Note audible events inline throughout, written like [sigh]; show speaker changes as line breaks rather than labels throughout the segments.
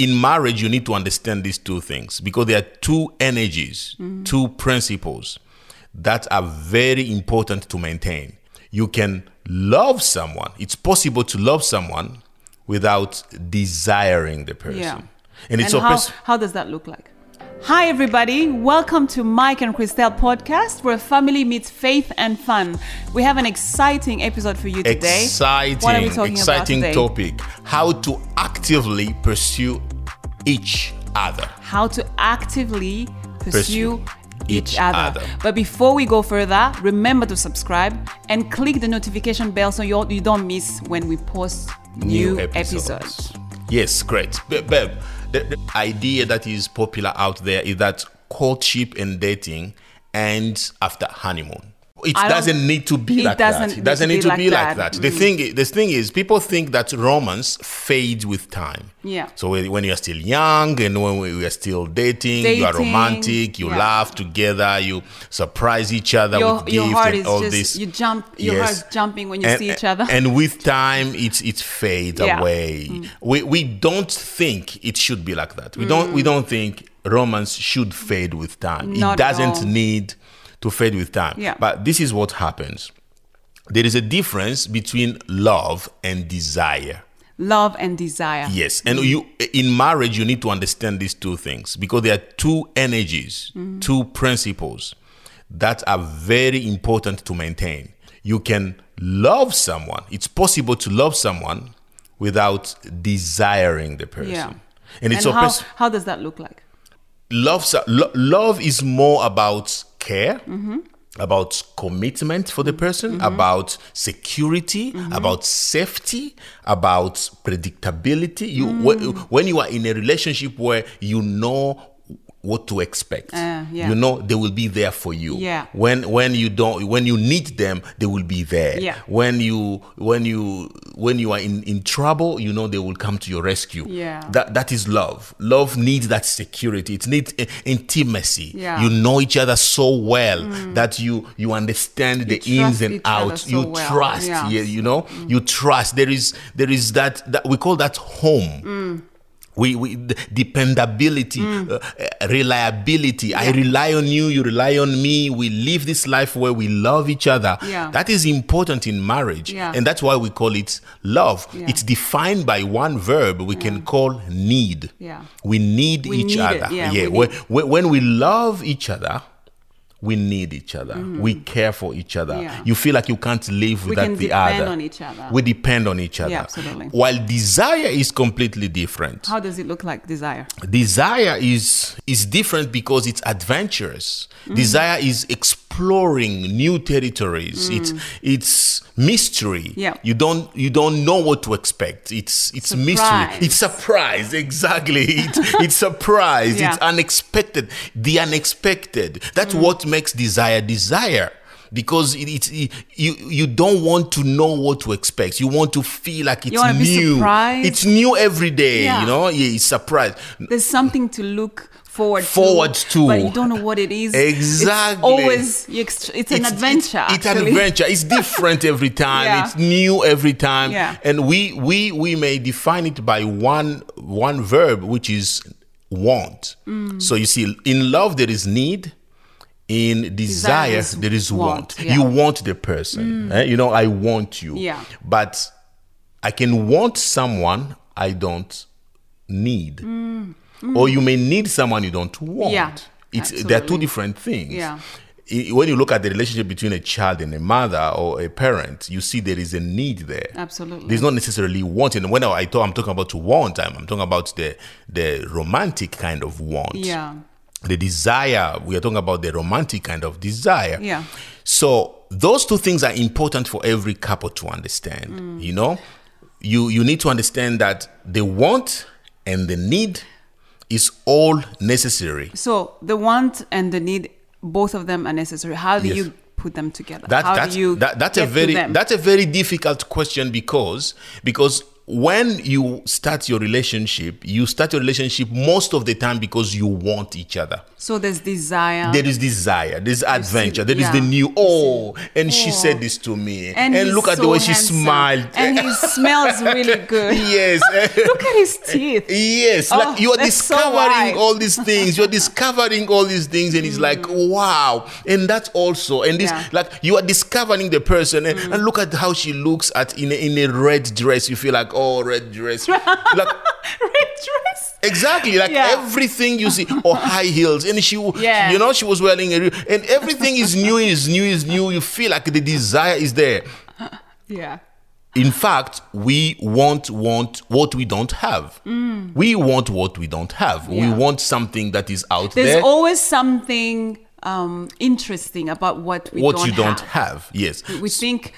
in marriage, you need to understand these two things because there are two energies, two principles that are very important to maintain. You can love someone. It's possible to love someone without desiring the person.
Yeah.
And it's
and
a
how,
pers-
how does that look like? Hi, everybody. Welcome to Mike and Christelle podcast, where family meets faith and fun. We have an exciting episode for you today.
exciting,
What are we talking
exciting
about today?
topic. How to actively pursue each other.
How to actively pursue,
Pursue
each,
each
other.
other.
But before we go further, remember to subscribe and click the notification bell so you you don't miss when we post new, episodes.
Yes, great. Be- Babe, the, the idea that is popular out there is that courtship and dating ends after honeymoon. It doesn't need to be like that. It doesn't need to be like
that.
The thing, i- the thing is, people think that romance fades with time.
Yeah.
So when when you're still young and when we are still dating, you are romantic, you
yeah.
laugh together, you surprise each other
Your,
with
your
gifts and all
just
this.
you jump. Your
Yes.
heart's jumping when you
and,
see each other.
And with time, it it fades
Yeah. Mm.
away. We we don't think it should be like that. We don't we don't think romance should fade with time.
Not
it doesn't need to fade with time.
Yeah.
But this is what happens. There is a difference between love and desire.
Love and desire.
Yes, and you in marriage you need to understand these two things because there are two energies, mm. two principles that are very important to maintain. You can love someone. It's possible to love someone without desiring the person.
Yeah.
And it's
and how,
pers-
how does that look like?
love lo- love is more about care
Mm-hmm.
about commitment for the person about security
Mm-hmm.
about safety about predictability you
Mm.
when, when you are in a relationship where you know what to expect
Uh, yeah.
you know they will be there for you
Yeah.
when when you don't when you need them they will be there
Yeah.
when you when you when you are in in trouble you know they will come to your rescue
Yeah.
that that is love love needs that security it needs uh, intimacy
Yeah. Mm.
you know each other so well that you you understand the ins and outs
so
you
well.
trust
Yeah. Mm.
yeah, you know you trust there is there is that that we call that home
Mm.
We, we dependability uh, uh, reliability. I rely on you you rely on me. We live this life where we love each other.
Yeah.
that is important in marriage
Yeah.
and that's why we call it love.
Yeah.
it's defined by one verb we can call need.
Yeah.
we need
We
each
need it,
other.
Yeah, we
when,
need-
when, when we love each other we need each other we care for each other
Mm-hmm. Yeah.
you feel like you can't live
We
without
can
the
depend
other
on each other.
we depend on each other
Yeah, absolutely.
while desire is completely different
How does it look like desire?
desire is is different because it's adventurous desire is exploring new territories. Mm. It's it's mystery.
Yeah.
you don't you don't know what to expect. It's it's mystery.
Surprise.
it's surprise. Exactly. It, [laughs] it's surprise.
Yeah.
it's unexpected. The unexpected. That's mm. what makes desire desire because it, it's it, you you don't want to know what to expect you want to feel like it's new it's new every day
Yeah.
you know yeah, it's surprise
There's something to look forward
Forward
to,
to.
but you don't know what it is.
Exactly.
It's always ext- it's an adventure.
It's, it's an adventure. It's different every [laughs] time.
Yeah.
It's new every time.
Yeah.
And we we we may define it by one one verb, which is want.
Mm.
So you see, in love there is need. In desire,
is
there is want.
want, yeah. Mm.
You want the person. eh? You know, I want you.
Yeah.
But I can want someone I don't need. Or you may need someone you don't want.
Mm. Yeah,
It's there are two different things.
Yeah.
When you look at the relationship between a child and a mother or a parent, you see there is a need there.
Absolutely.
There's not necessarily wanting. When I talk, I'm talking about want. I'm, I'm talking about the the romantic kind of want.
Yeah.
The desire. We are talking about the romantic kind of desire.
Yeah.
So those two things are important for every couple to understand.
Mm.
You know, you you need to understand that the want and the need is all necessary.
So the want and the need, both of them are necessary. How do
Yes.
you put them together?
That,
How
that's,
do you
that, that's a very that's a very difficult question because because when you start your relationship, you start your relationship most of the time because you want each other.
So there's desire.
There is desire, there's adventure, there is
yeah.
the new. Oh, and she said this to me, and,
he's
look at the
so
way she smiled.
And he [laughs] smells really good.
yes. [laughs]
Look at his teeth.
Yes,
Oh,
like you are
that's so
discovering all these things. You're discovering all these things, and it's like wow. And that's also, and this
Yeah. Mm.
like you are discovering the person, and, and look at how she looks at in a, in a red dress. You feel like oh, red dress, [laughs] like
Red dress.
Exactly like
Yeah.
everything you see or high heels, and she,
Yeah.
you know, she was wearing a, and everything is new, is new, is new. You feel like the desire is there.
Yeah.
In fact, we want want what we don't have. We want what we don't have. We
Mm.
Want something that is out
There's
there.
There's always something um, interesting about what we
what
don't
you don't
have.
Yes.
We think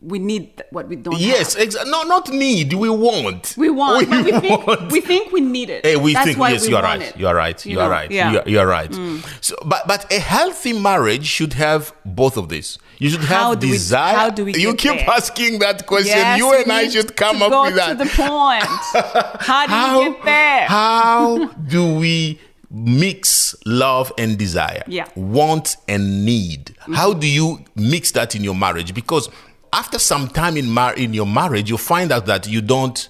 we need what we don't
Yes.
have.
No, not need. We want.
We want.
We,
We, think,
want.
we think we need it.
Eh, we
That's
think
why
yes,
we
you are right.
it.
You are right.
You
You, are right.
Yeah. Mm.
You are, you are right. So, but but a healthy marriage should have both of this. You should
How
have
do we-
desire.
how do we
you keep
there?
asking that question.
Yes,
you and I should come up with that.
to the point. [laughs] How do
how,
we get there?
How [laughs] do we mix love and desire?
Yeah. Mm-hmm.
Want and need. How do you mix that in your marriage? Because after some time in mar- in your marriage, you find out that you don't.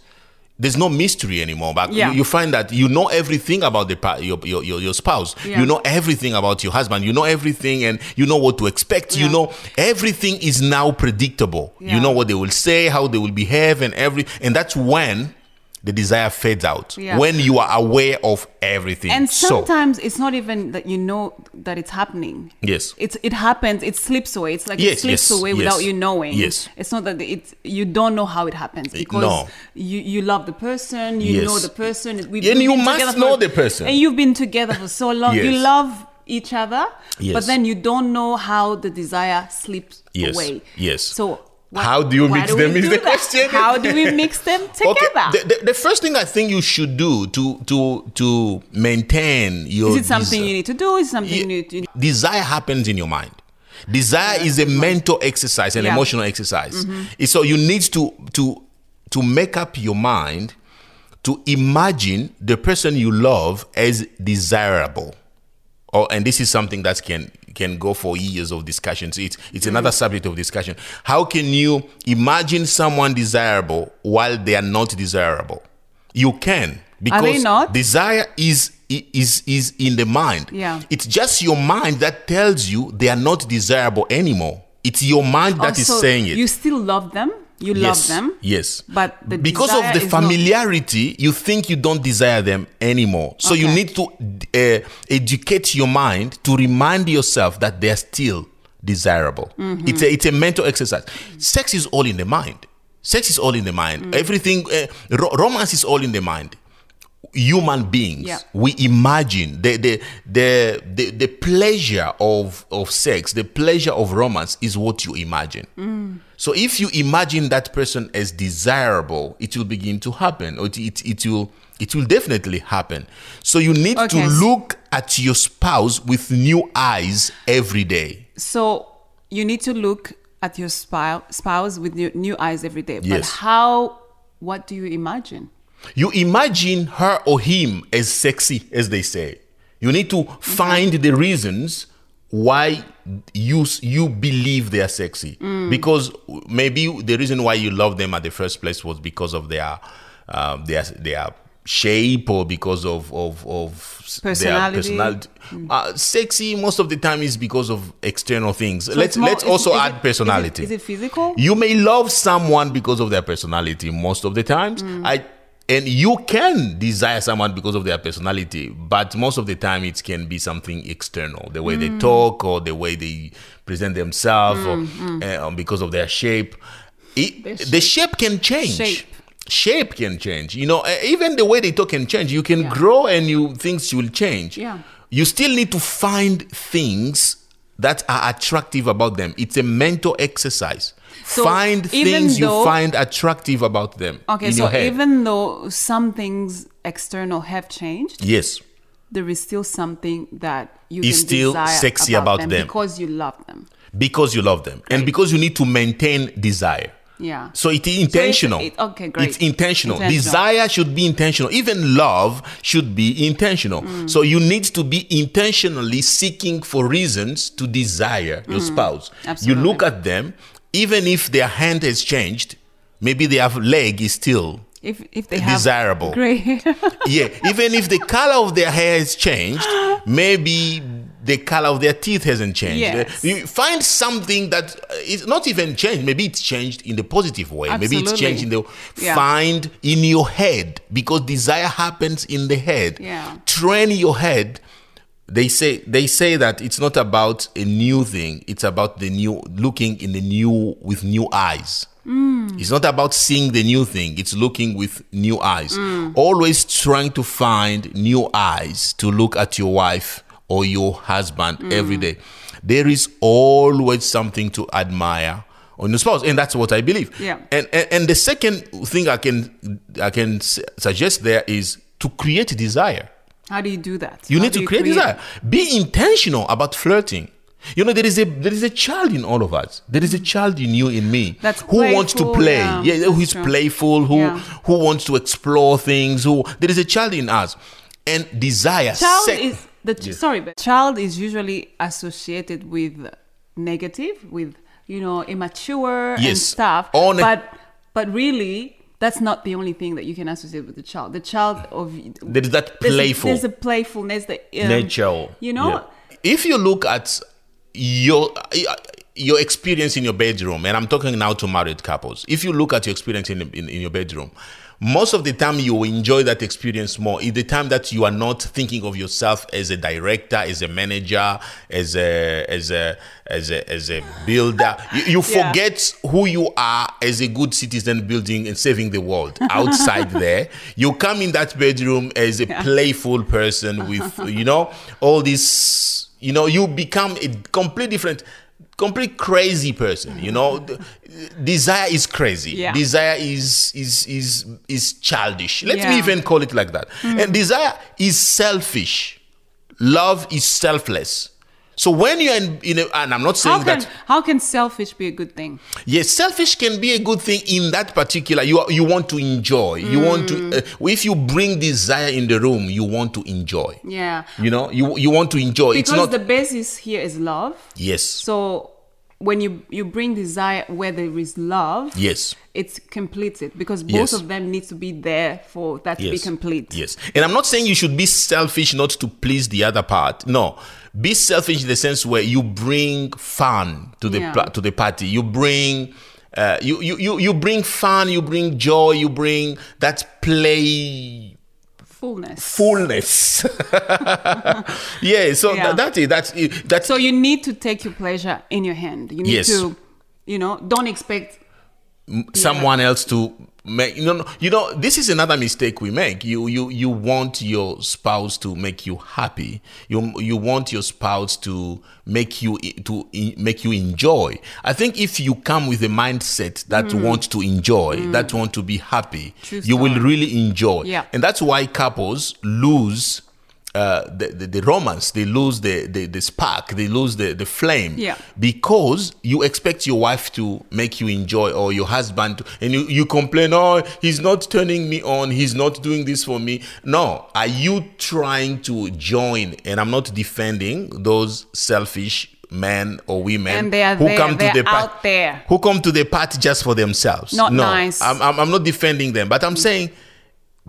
There's no mystery anymore. But
Yeah.
you, you find that you know everything about the pa- your, your, your, your spouse.
Yeah.
You know everything about your husband. You know everything, and you know what to expect. You know everything is now predictable.
Yeah.
You know what they will say, how they will behave, and every. And that's when the desire fades out.
Yeah.
When you are aware of everything.
And
so,
sometimes it's not even that you know that it's happening.
Yes.
It's it happens. It slips away. It's like it slips
yes,
away
yes.
without you knowing.
Yes.
It's not that it's you don't know how it happens eh, because
no.
you you love the person. You
Yes.
know the person. We've
And you must know
for-
the person.
And you've been together for so long. You love each other.
Yes.
But then you don't know how the desire slips
Yes,
away.
yes.
So. What-
How do you mix
we
them is the
that?
question. [laughs]
How do we mix them [laughs] together?
Okay. The, the, the first thing I think you should do to to to maintain your
Is it something
desi-
you need to do? Is it something
Ye-
you need to
desire happens in your mind desire is a mental exercise an
Yeah. Mm-hmm.
emotional exercise It's- so you need to to to make up your mind to imagine the person you love as desirable or and this is something that can can go for years of discussions it's it's
Mm-hmm.
another subject of discussion. How can you imagine someone desirable while they are not desirable? You can because desire is is is in the mind.
Yeah.
it's just your mind that tells you they are not desirable anymore. It's your mind that is
Also,
saying it.
You still love them. You
yes
love them.
yes.
But the
because of the
is not-
familiarity you think you don't desire them anymore. So you need to uh, educate your mind to remind yourself that they're still desirable.
Mm-hmm.
it's a it's a mental exercise. Sex is all in the mind. Sex is all in the mind.
Mm.
everything uh, ro- romance is all in the mind human beings
Yeah.
we imagine the the, the the the pleasure of of sex the pleasure of romance is what you imagine mm. so if you imagine that person as desirable it will begin to happen or it, it, it will it will definitely happen so you need
Okay.
to look at your spouse with new eyes every day
So you need to look at your spou- spouse with new, new eyes every day. But
Yes.
how? What do you imagine?
You imagine her or him as sexy, as they say. You need to find the reasons why you you believe they are sexy. Because maybe the reason why you love them at the first place was because of their um, their their shape or because of of of
Personality.
their personality. Uh, sexy most of the time is because of external things.
So
let's
more-
let's
is-
also
is
add
it-
personality.
Is it, is it physical?
You may love someone because of their personality most of the times. I and you can desire someone because of their personality, but most of the time it can be something external, the way they talk or the way they present themselves, or uh, because of their shape. It-
Their
the shape can change.
Shape.
Shape can change. You know, uh, even the way they talk can change. You can
Yeah.
grow and you things will change.
Yeah.
You still need to find things that are attractive about them. It's a mental exercise.
So
find things you find attractive about them
okay,
in
so
your head.
even though some things external have changed,
yes,
there is still something that you
Is
can
still
desire
sexy about them.
because you love them.
because you love them and because you need to maintain desire.
Yeah.
So it's intentional.
it- okay, great.
It's intentional.
Intentional.
Desire should be intentional. Even love should be intentional.
Mm.
So you need to be intentionally seeking for reasons to desire your spouse.
Mm. Absolutely.
You look at them, even if their hand has changed, maybe their leg is still
If if they have
desirable.
gray [laughs]
yeah, even if the color of their hair has changed, [gasps] maybe the color of their teeth hasn't changed.
Yes.
You find something that uh, not even changed. Maybe it's changed in the positive way. Absolutely. Maybe it's changed in the
Yeah.
find in your head because desire happens in the head.
Yeah.
Train your head. They say they say that it's not about a new thing. It's about the new looking in the new with new eyes. Mm. It's not about seeing the new thing, it's looking with new eyes. Mm. Always trying to find new eyes to look at your wife or your husband mm. every day. There is always something to admire on your spouse, and that's what I believe.
Yeah.
And, and and the second thing I can I can suggest there is to create desire.
How do you do that?
You
How
need to create desire. Uh, be intentional about flirting. You know, there is a there is a child in all of us. There is a child in you, in me,
That's
who wants to play.
yeah,
Yeah, who's playful, who
Yeah.
who wants to explore things. Who there is a child in us, and desire.
Child
sex-
is the ch- sorry, but child is usually associated with negative, with you know immature and stuff. But but really, that's not the only thing that you can associate with the child. The child of
there is that
there's a-
playful
There's a, playfulness that um,
nature.
You know,
Yeah. If you look at your your experience in your bedroom, and I'm talking now to married couples. If you look at your experience in, in, in your bedroom, most of the time you will enjoy that experience more. In the time that you are not thinking of yourself as a director, as a manager, as a as a as a as a builder, you, you
Yeah.
forget who you are as a good citizen building and saving the world [laughs] outside there. You come in that bedroom as a playful person with you know all this you know you become a complete different complete crazy person you know? Mm-hmm. Desire is crazy.
Yeah.
desire is is is is childish. Let me even call it like that. And mm. desire is selfish. Love is selfless so when you're in, in a, and i'm not saying
how can
that
how can selfish be a good thing?
Yes, selfish can be a good thing in that particular. You you want to enjoy. You want
Mm.
to. Uh, if you bring desire in the room, you want to enjoy.
Yeah,
You know, you you want to enjoy. it's
because
not.
the basis here is love.
yes.
So when you you bring desire where there is love,
yes.
it's completes it because both
Yes.
of them need to be there for that to be complete.
Yes. And I'm not saying you should be selfish not to please the other part. No. Be selfish in the sense where you bring fun to the
Yeah.
to the party. You bring uh, you, you, you, you bring fun, you bring joy, you bring that play
Fullness.
fullness. [laughs] yeah, so
Yeah.
tha- that's it. That's it. That's
So you need to take your pleasure in your hand. You need
Yes.
to, you know, don't expect.
someone else to make you know you know this is another mistake we make. You you you want your spouse to make you happy. You you want your spouse to make you to make you enjoy. I think if you come with a mindset that want to enjoy that want to be happy
Mm. True
you will really enjoy.
Yeah.
and that's why couples lose uh, the, the, the romance, they lose the, the, the spark, they lose the, the flame.
Yeah.
Because you expect your wife to make you enjoy or your husband, to, and you, you complain, oh, he's not turning me on, he's not doing this for me. No, are you trying to join? And I'm not defending those selfish men or women
And they are
who come to the
out
who come to the party just for themselves.
Not
no,
nice.
I'm, I'm, I'm not defending them, but I'm saying,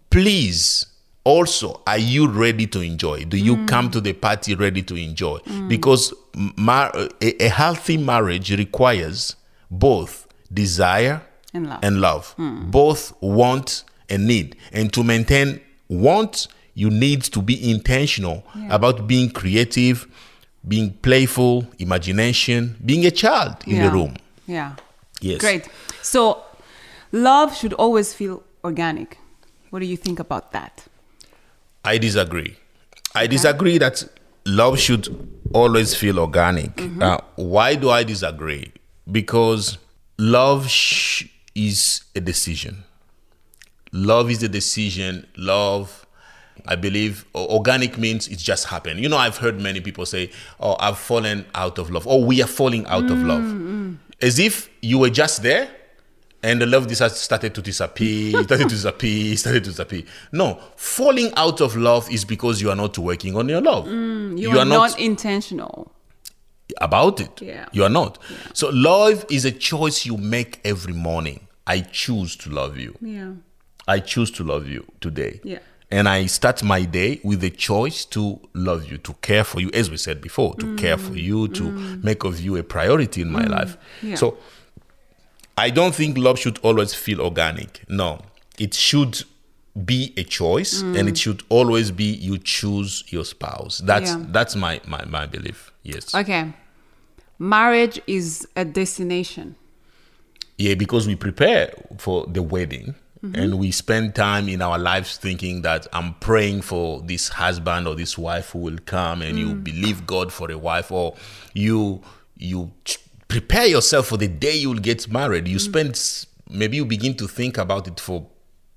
please, also, are you ready to enjoy? Do you come to the party ready to enjoy? Because mar- a, a healthy marriage requires both desire
And love.
and love. Both want and need. And to maintain want, you need to be intentional about being creative, being playful, imagination, being a child in
yeah.
the room.
Yeah.
Yes.
Great. So love should always feel organic. What do you think about that?
I disagree. I disagree that love should always feel organic.
Mm-hmm.
Uh, why do I disagree? Because love sh- is a decision. Love is a decision. Love, I believe, organic means it's just happened. You know, I've heard many people say, "Oh, I've fallen out of love," or "We are falling out of love,"
Mm-hmm.
as if you were just there and the love dis- started to disappear, [laughs] started to disappear, started to disappear. No, falling out of love is because you are not working on your love.
Mm, you, are, not, intentional.
about it.
Yeah.
You are not. So love is a choice you make every morning. I choose to love you.
Yeah.
I choose to love you today.
Yeah.
And I start my day with the choice to love you, to care for you, as we said before, to mm. care for you, to mm. make of you a priority in my life.
Yeah.
So I don't think love should always feel organic. No, it should be a choice mm. and it should always be you choose your spouse. That's
Yeah.
that's my, my, my belief. Yes.
Okay. Marriage is a destination.
Yeah, because we prepare for the wedding mm-hmm. and we spend time in our lives thinking that I'm praying for this husband or this wife who will come and you mm. believe God for a wife or you you prepare yourself for the day you will get married. You spend maybe you begin to think about it for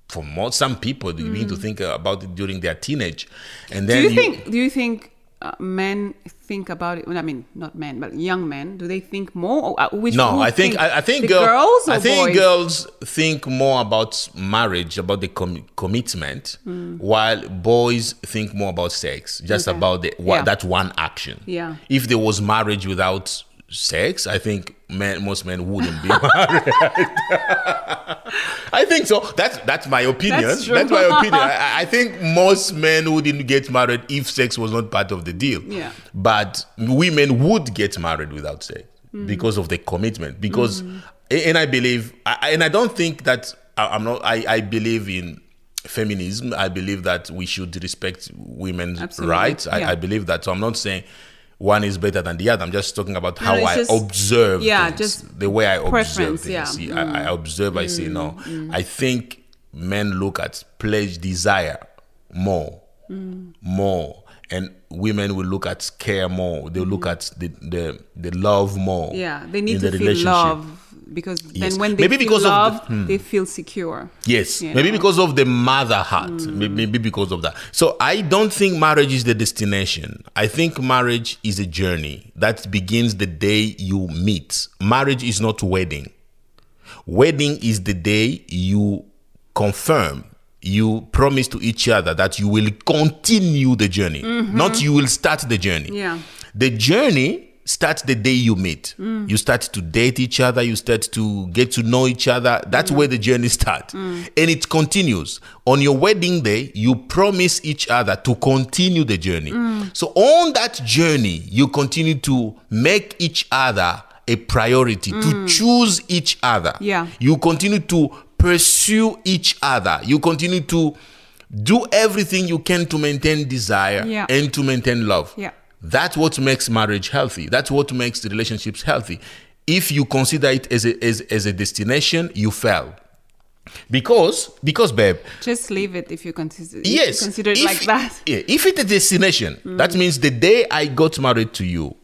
for more some people they begin to think about it during their teenage and
Do
then
you think? Do you think uh, men think about it? Well, I mean, not men, but young men. Do they think more? Or, uh, which
No, I think I, I think girl-
girls.
I think
boys?
girls think more about marriage, about the com- commitment,
Hmm.
while boys think more about sex, just
Okay.
about the
Yeah.
that one action.
Yeah.
If there was marriage without sex, I think men, most men wouldn't be [laughs] married. [laughs] I think so. That's that's my opinion.
That's
That's, my [laughs] opinion. I, I think most men wouldn't get married if sex was not part of the deal.
Yeah.
But women would get married without sex mm. because of the commitment. Because, and I believe, and I don't think that I'm not. I, I believe in feminism. I believe that we should respect women's
Absolutely.
rights. I,
Yeah.
I believe that. So I'm not saying one is better than the other. I'm just talking about how
it's
I
just-
observe.
yeah,
things,
just
the way I observe things.
yeah.
See, I, I mm. observe. I say mm, no. Mm. I think men look at pledge desire more, more, and women will look at care more. They will look at the the, the love more.
Yeah, they need
in
to
the
feel
relationship.
love because
Yes.
then when they
Maybe
feel
because of
love,
the- hmm.
they feel secure.
Yes, maybe
know?
because of the mother heart. May- Maybe because of that. So I don't think marriage is the destination. I think marriage is a journey that begins the day you meet. Marriage is not wedding. Wedding is the day you confirm, you promise to each other that you will continue the journey, not you will start the journey.
Yeah.
The journey starts the day you meet. Mm. You start to date each other, you start to get to know each other. That's mm. where the journey starts. Mm. And it continues. On your wedding day, you promise each other to continue the journey. So on that journey, you continue to make each other a priority, to choose each other.
Yeah.
You continue to pursue each other. You continue to do everything you can to maintain desire
Yeah.
and to maintain love.
Yeah.
That's what makes marriage healthy. That's what makes the relationships healthy. If you consider it as a, as, as a destination, you fail. Because, because, babe,
Just leave it if you consider, if
yes,
you consider it
if-
like that. [laughs]
Yeah, if it's a destination, mm. that means the day I got married to you,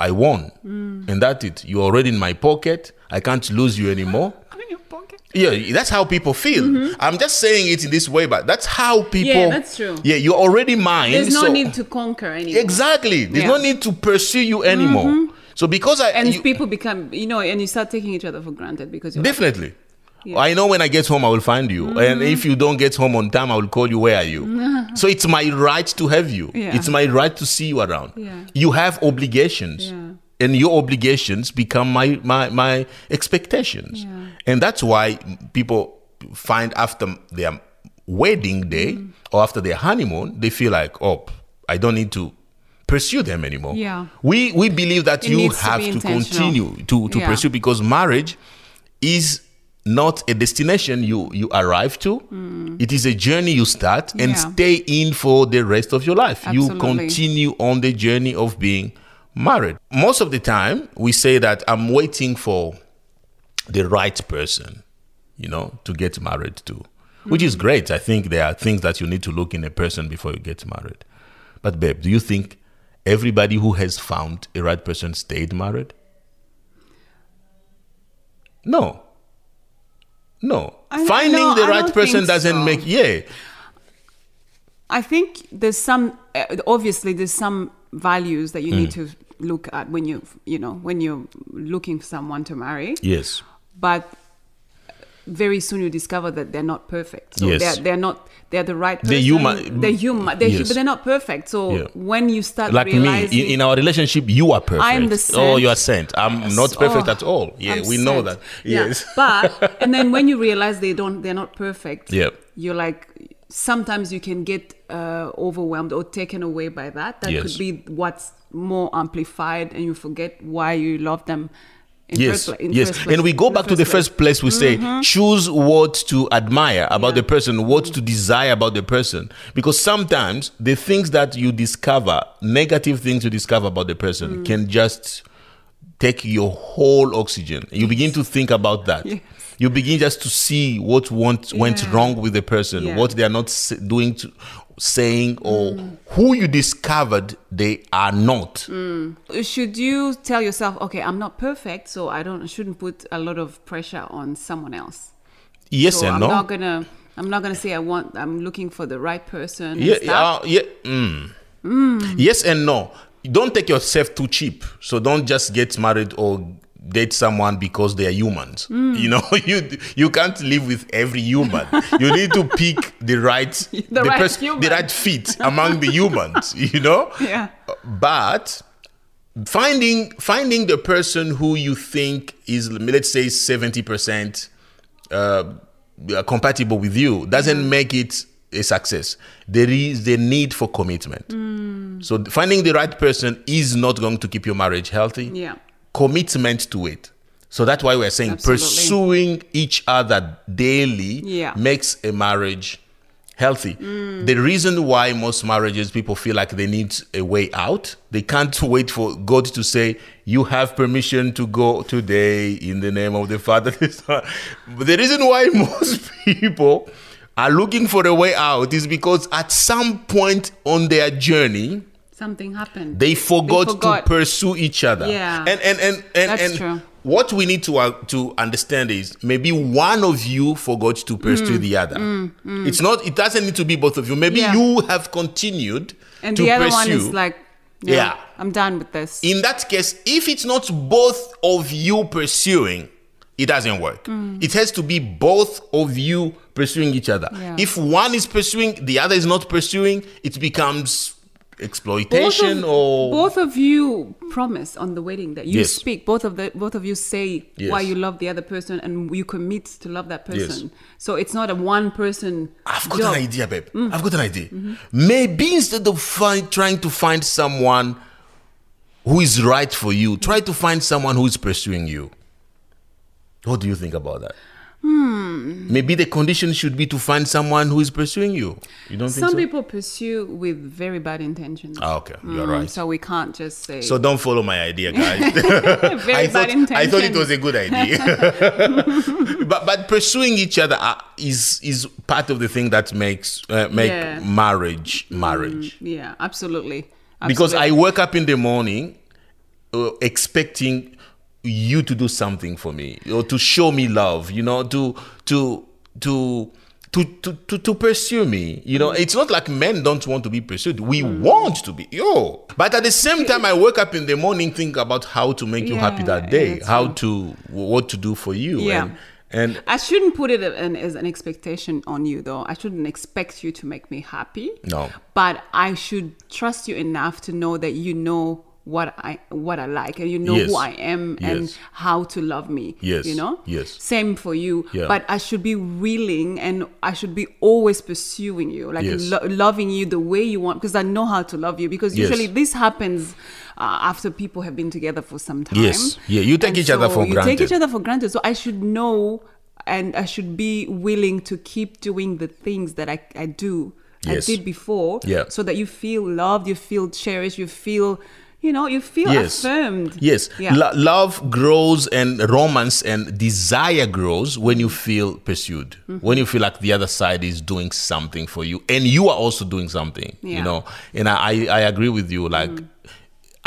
I won, mm. and that's it. You're already in my pocket. I can't lose you anymore. Yeah, that's how people feel. I'm just saying it in this way, but that's how people.
Mm-hmm. Yeah, that's true.
Yeah, you're already mine.
There's no
so-
need to conquer anymore.
Exactly. There's
Yeah. Mm-hmm.
no need to pursue you anymore. So because I
And
you-
people become, you know, and you start taking each other for granted because you're like,
definitely. I know when I get home, I will find you.
Mm-hmm.
And if you don't get home on time, I will call you. Where are you? [laughs] so it's my right to have you.
Yeah.
It's my right to see you around.
Yeah.
You have obligations. And your obligations become my, my, my expectations.
Yeah.
And that's why people find after their wedding day
Mm.
or after their honeymoon, they feel like, oh, I don't need to pursue them anymore.
Yeah.
We, we believe that
It
you
needs to
have to continue to, to
Yeah.
pursue because marriage is not a destination you you arrive to it is a journey you start and.
Yeah.
stay in for the rest of your life you continue on the journey of being married most of the time we say that i'm waiting for the right person you know to get married to which is great i think there are things that you need to look in a person before you get married but babe do you think everybody who has found a right person stayed married no. No. Finding
no,
the right person doesn't
so.
make yeah.
I think there's some uh, obviously there's some values that you need
Mm.
to look at when you you know when you're looking for someone to marry.
Yes.
but very soon you discover that they're not perfect. So
Yes.
they're they're not they're the right person.
They're human.
They're human. They're,
Yes.
but they're not perfect. So
Yeah.
when you start
like me in, in our relationship you are perfect
I'm the
oh you are saint i'm
Yes.
not perfect
Oh,
at all yeah
I'm
we know
sad.
that
Yeah.
yes
but and then [laughs] when you realize they don't, they're not perfect.
Yeah.
You're like, sometimes you can get uh, overwhelmed or taken away by that. That
Yes.
could be what's more amplified, and you forget why you love them. In
yes
first,
yes and we go back to the
place.
first place we say choose what to admire about the person what to desire about the person because sometimes the things that you discover negative things you discover about the person can just take your whole oxygen you begin to think about that
Yes.
You begin just to see what went, went wrong with the person
Yeah.
what they are not doing to, saying or who you discovered they are not
Should you tell yourself, okay, I'm not perfect, so I don't, shouldn't put a lot of pressure on someone else.
yes
so
and
I'm
no
not gonna, I'm not gonna say I want, I'm looking for the right person. and
yeah,
stuff.
uh, yeah. Mm. Yes and no. Don't take yourself too cheap. So don't just get married or date someone because they are humans.
Mm.
You know, [laughs] you you can't live with every human. you need to pick the right [laughs]
The right
pers-
human.
the right fit among the humans. [laughs] You know.
Yeah.
But finding finding the person who you think is let's say seventy percent uh, compatible with you doesn't make it a success. There is the need for commitment. So finding the right person is not going to keep your marriage healthy.
Yeah.
Commitment to it. So that's why we're saying
Absolutely.
pursuing each other daily
Yeah.
makes a marriage healthy. Mm. The reason why most marriages people feel like they need a way out, they can't [laughs] wait for God to say, You have permission to go today in the name of the Father. [laughs] The reason why [laughs] most people are looking for a way out is because at some point on their journey,
Something happened.
they forgot,
forgot.
to pursue each other.
Yeah.
And and and and,
That's
and
true.
what we need to uh, to understand is maybe one of you forgot to pursue the other. It's not. It doesn't need to be both of you. Maybe
Mm, Yeah.
you have continued
and
to
the other
pursue.
one is like, no,
Yeah.
I'm done with this.
in that case, if it's not both of you pursuing, it doesn't work. It has to be both of you pursuing each other.
Mm. Yeah.
If one is pursuing, the other is not pursuing, it becomes exploitation
both of,
or
both of you promise on the wedding that you
Yes.
speak both of the both of you say
Yes.
why you love the other person and you commit to love that
Yes.
person so it's not a one person
I've got
job.
an idea, babe.
Mm.
I've got an idea.
Mm-hmm.
Maybe instead of find, trying to find someone who is right for you, try to find someone who is pursuing you. What do you think about that?
Hmm.
Maybe the condition should be to find someone who is pursuing you. You don't think
some
so?
people pursue with very bad intentions
Ah, okay, you're
Mm,
right.
so we can't just say
So don't follow my idea, [laughs] guys.
very [laughs]
I
bad
thought,
intentions
I thought it was a good idea. [laughs] but but pursuing each other uh, is is part of the thing that makes uh, make
Yeah.
marriage marriage.
yeah absolutely
because I wake up in the morning uh, expecting you to do something for me or to show me love you know to to to to, to, to, to pursue me you know it's not like men don't want to be pursued we mm. want to be yo but at the same time i wake up in the morning think about how to make you happy that day how
true.
to what to do for you
Yeah.
and and
I shouldn't put it an, as an expectation on you, though. I shouldn't expect you to make me happy.
No.
But I should trust you enough to know that you know what I what I like and you know
Yes.
who I am and
Yes.
how to love me.
Yes.
You know?
Yes.
Same for you.
Yeah.
But I should be willing and I should be always pursuing you, like
Yes.
lo- loving you the way you want because I know how to love you. Because usually this happens uh, after people have been together for some time.
Yes. Yeah, you take
And
each other for
you take
granted.
each other for granted. So I should know and I should be willing to keep doing the things that I, I do,
Yes.
I did before.
Yeah.
So that you feel loved, you feel cherished, you feel, you know, you feel
yes
affirmed.
yes
Yeah.
Lo- love grows and romance and desire grows when you feel pursued
Mm-hmm.
when you feel like the other side is doing something for you and you are also doing something you
Yeah. Mm.
know and i i, agree with you like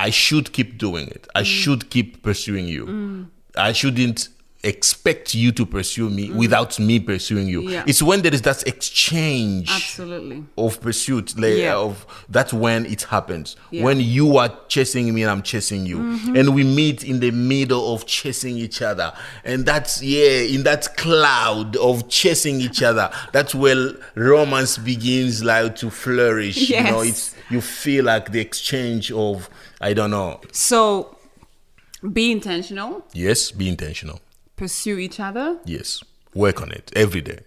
i should keep doing it i should keep pursuing you
Mm.
i shouldn't expect you to pursue me without me pursuing you.
Mm. Yeah.
It's when there is that exchange
Absolutely.
of pursuit like,
Yeah.
of that's when it happens
Yeah. Mm-hmm.
when you are chasing me and i'm chasing you and we meet in the middle of chasing each other and that's yeah in that cloud of chasing each other that's where romance begins like to flourish you know it's you feel like the exchange of i don't know
So be intentional,
yes be intentional
pursue each other,
yes work on it every day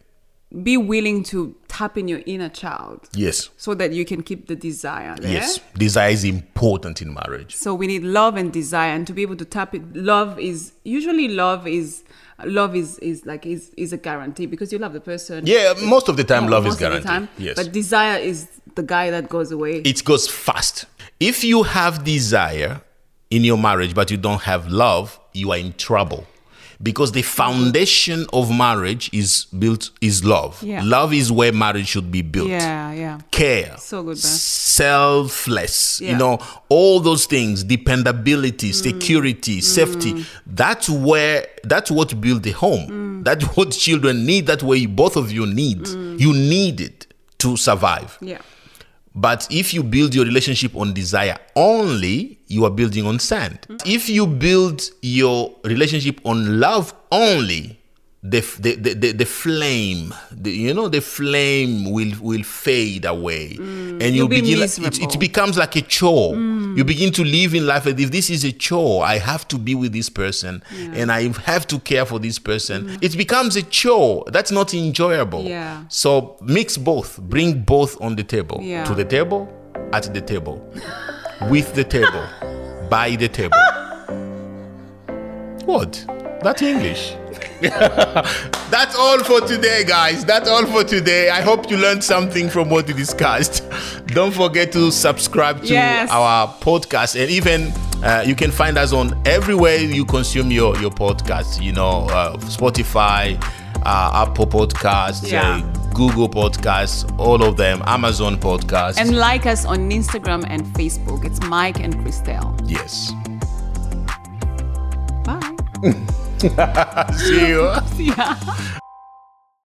be willing to tap in your inner child
yes
so that you can keep the desire there.
yes desire is important in marriage
So we need love and desire, and to be able to tap it, love is usually love is love is is like is is a guarantee because you love the person.
yeah most of the time love is
most of the
guaranteed
time.
yes
But desire is the guy that goes away.
it goes fast. If you have desire in your marriage but you don't have love, you are in trouble. Because the foundation of marriage is built is love.
Yeah.
Love is where marriage should be built.
yeah, yeah.
Care.
So good.
Selfless.
Yeah.
You know, all those things, dependability, mm. security, safety. Mm. That's where that's what build a home. Mm. That's what children need. That's where you, both of you need. You need it to survive.
Yeah.
But if you build your relationship on desire only, you are building on sand. If you build your relationship on love only, the the, the, the, flame, the, you know, the flame will will fade away, mm. and you
You'll be
begin. It, it becomes like a chore. Mm. You begin to live in life as if this is a chore. I have to be with this person, and I have to care for this person. Mm. It becomes a chore. That's not enjoyable.
Yeah.
So mix both. Bring both on the table.
Yeah.
To the table, at the table, with the table, [laughs] by the table. What? That's English. [laughs] That's all for today, guys. That's all for today. I hope you learned something from what we discussed. [laughs] Don't forget to subscribe to
Yes.
our podcast, and even uh, you can find us on everywhere you consume your your podcast. You know, uh, Spotify, uh, Apple Podcasts,
Yeah.
uh, Google Podcasts, all of them, Amazon Podcasts.
And like us on Instagram and Facebook. It's Mike and Christelle.
yes.
Bye. [laughs]
See you.
yeah.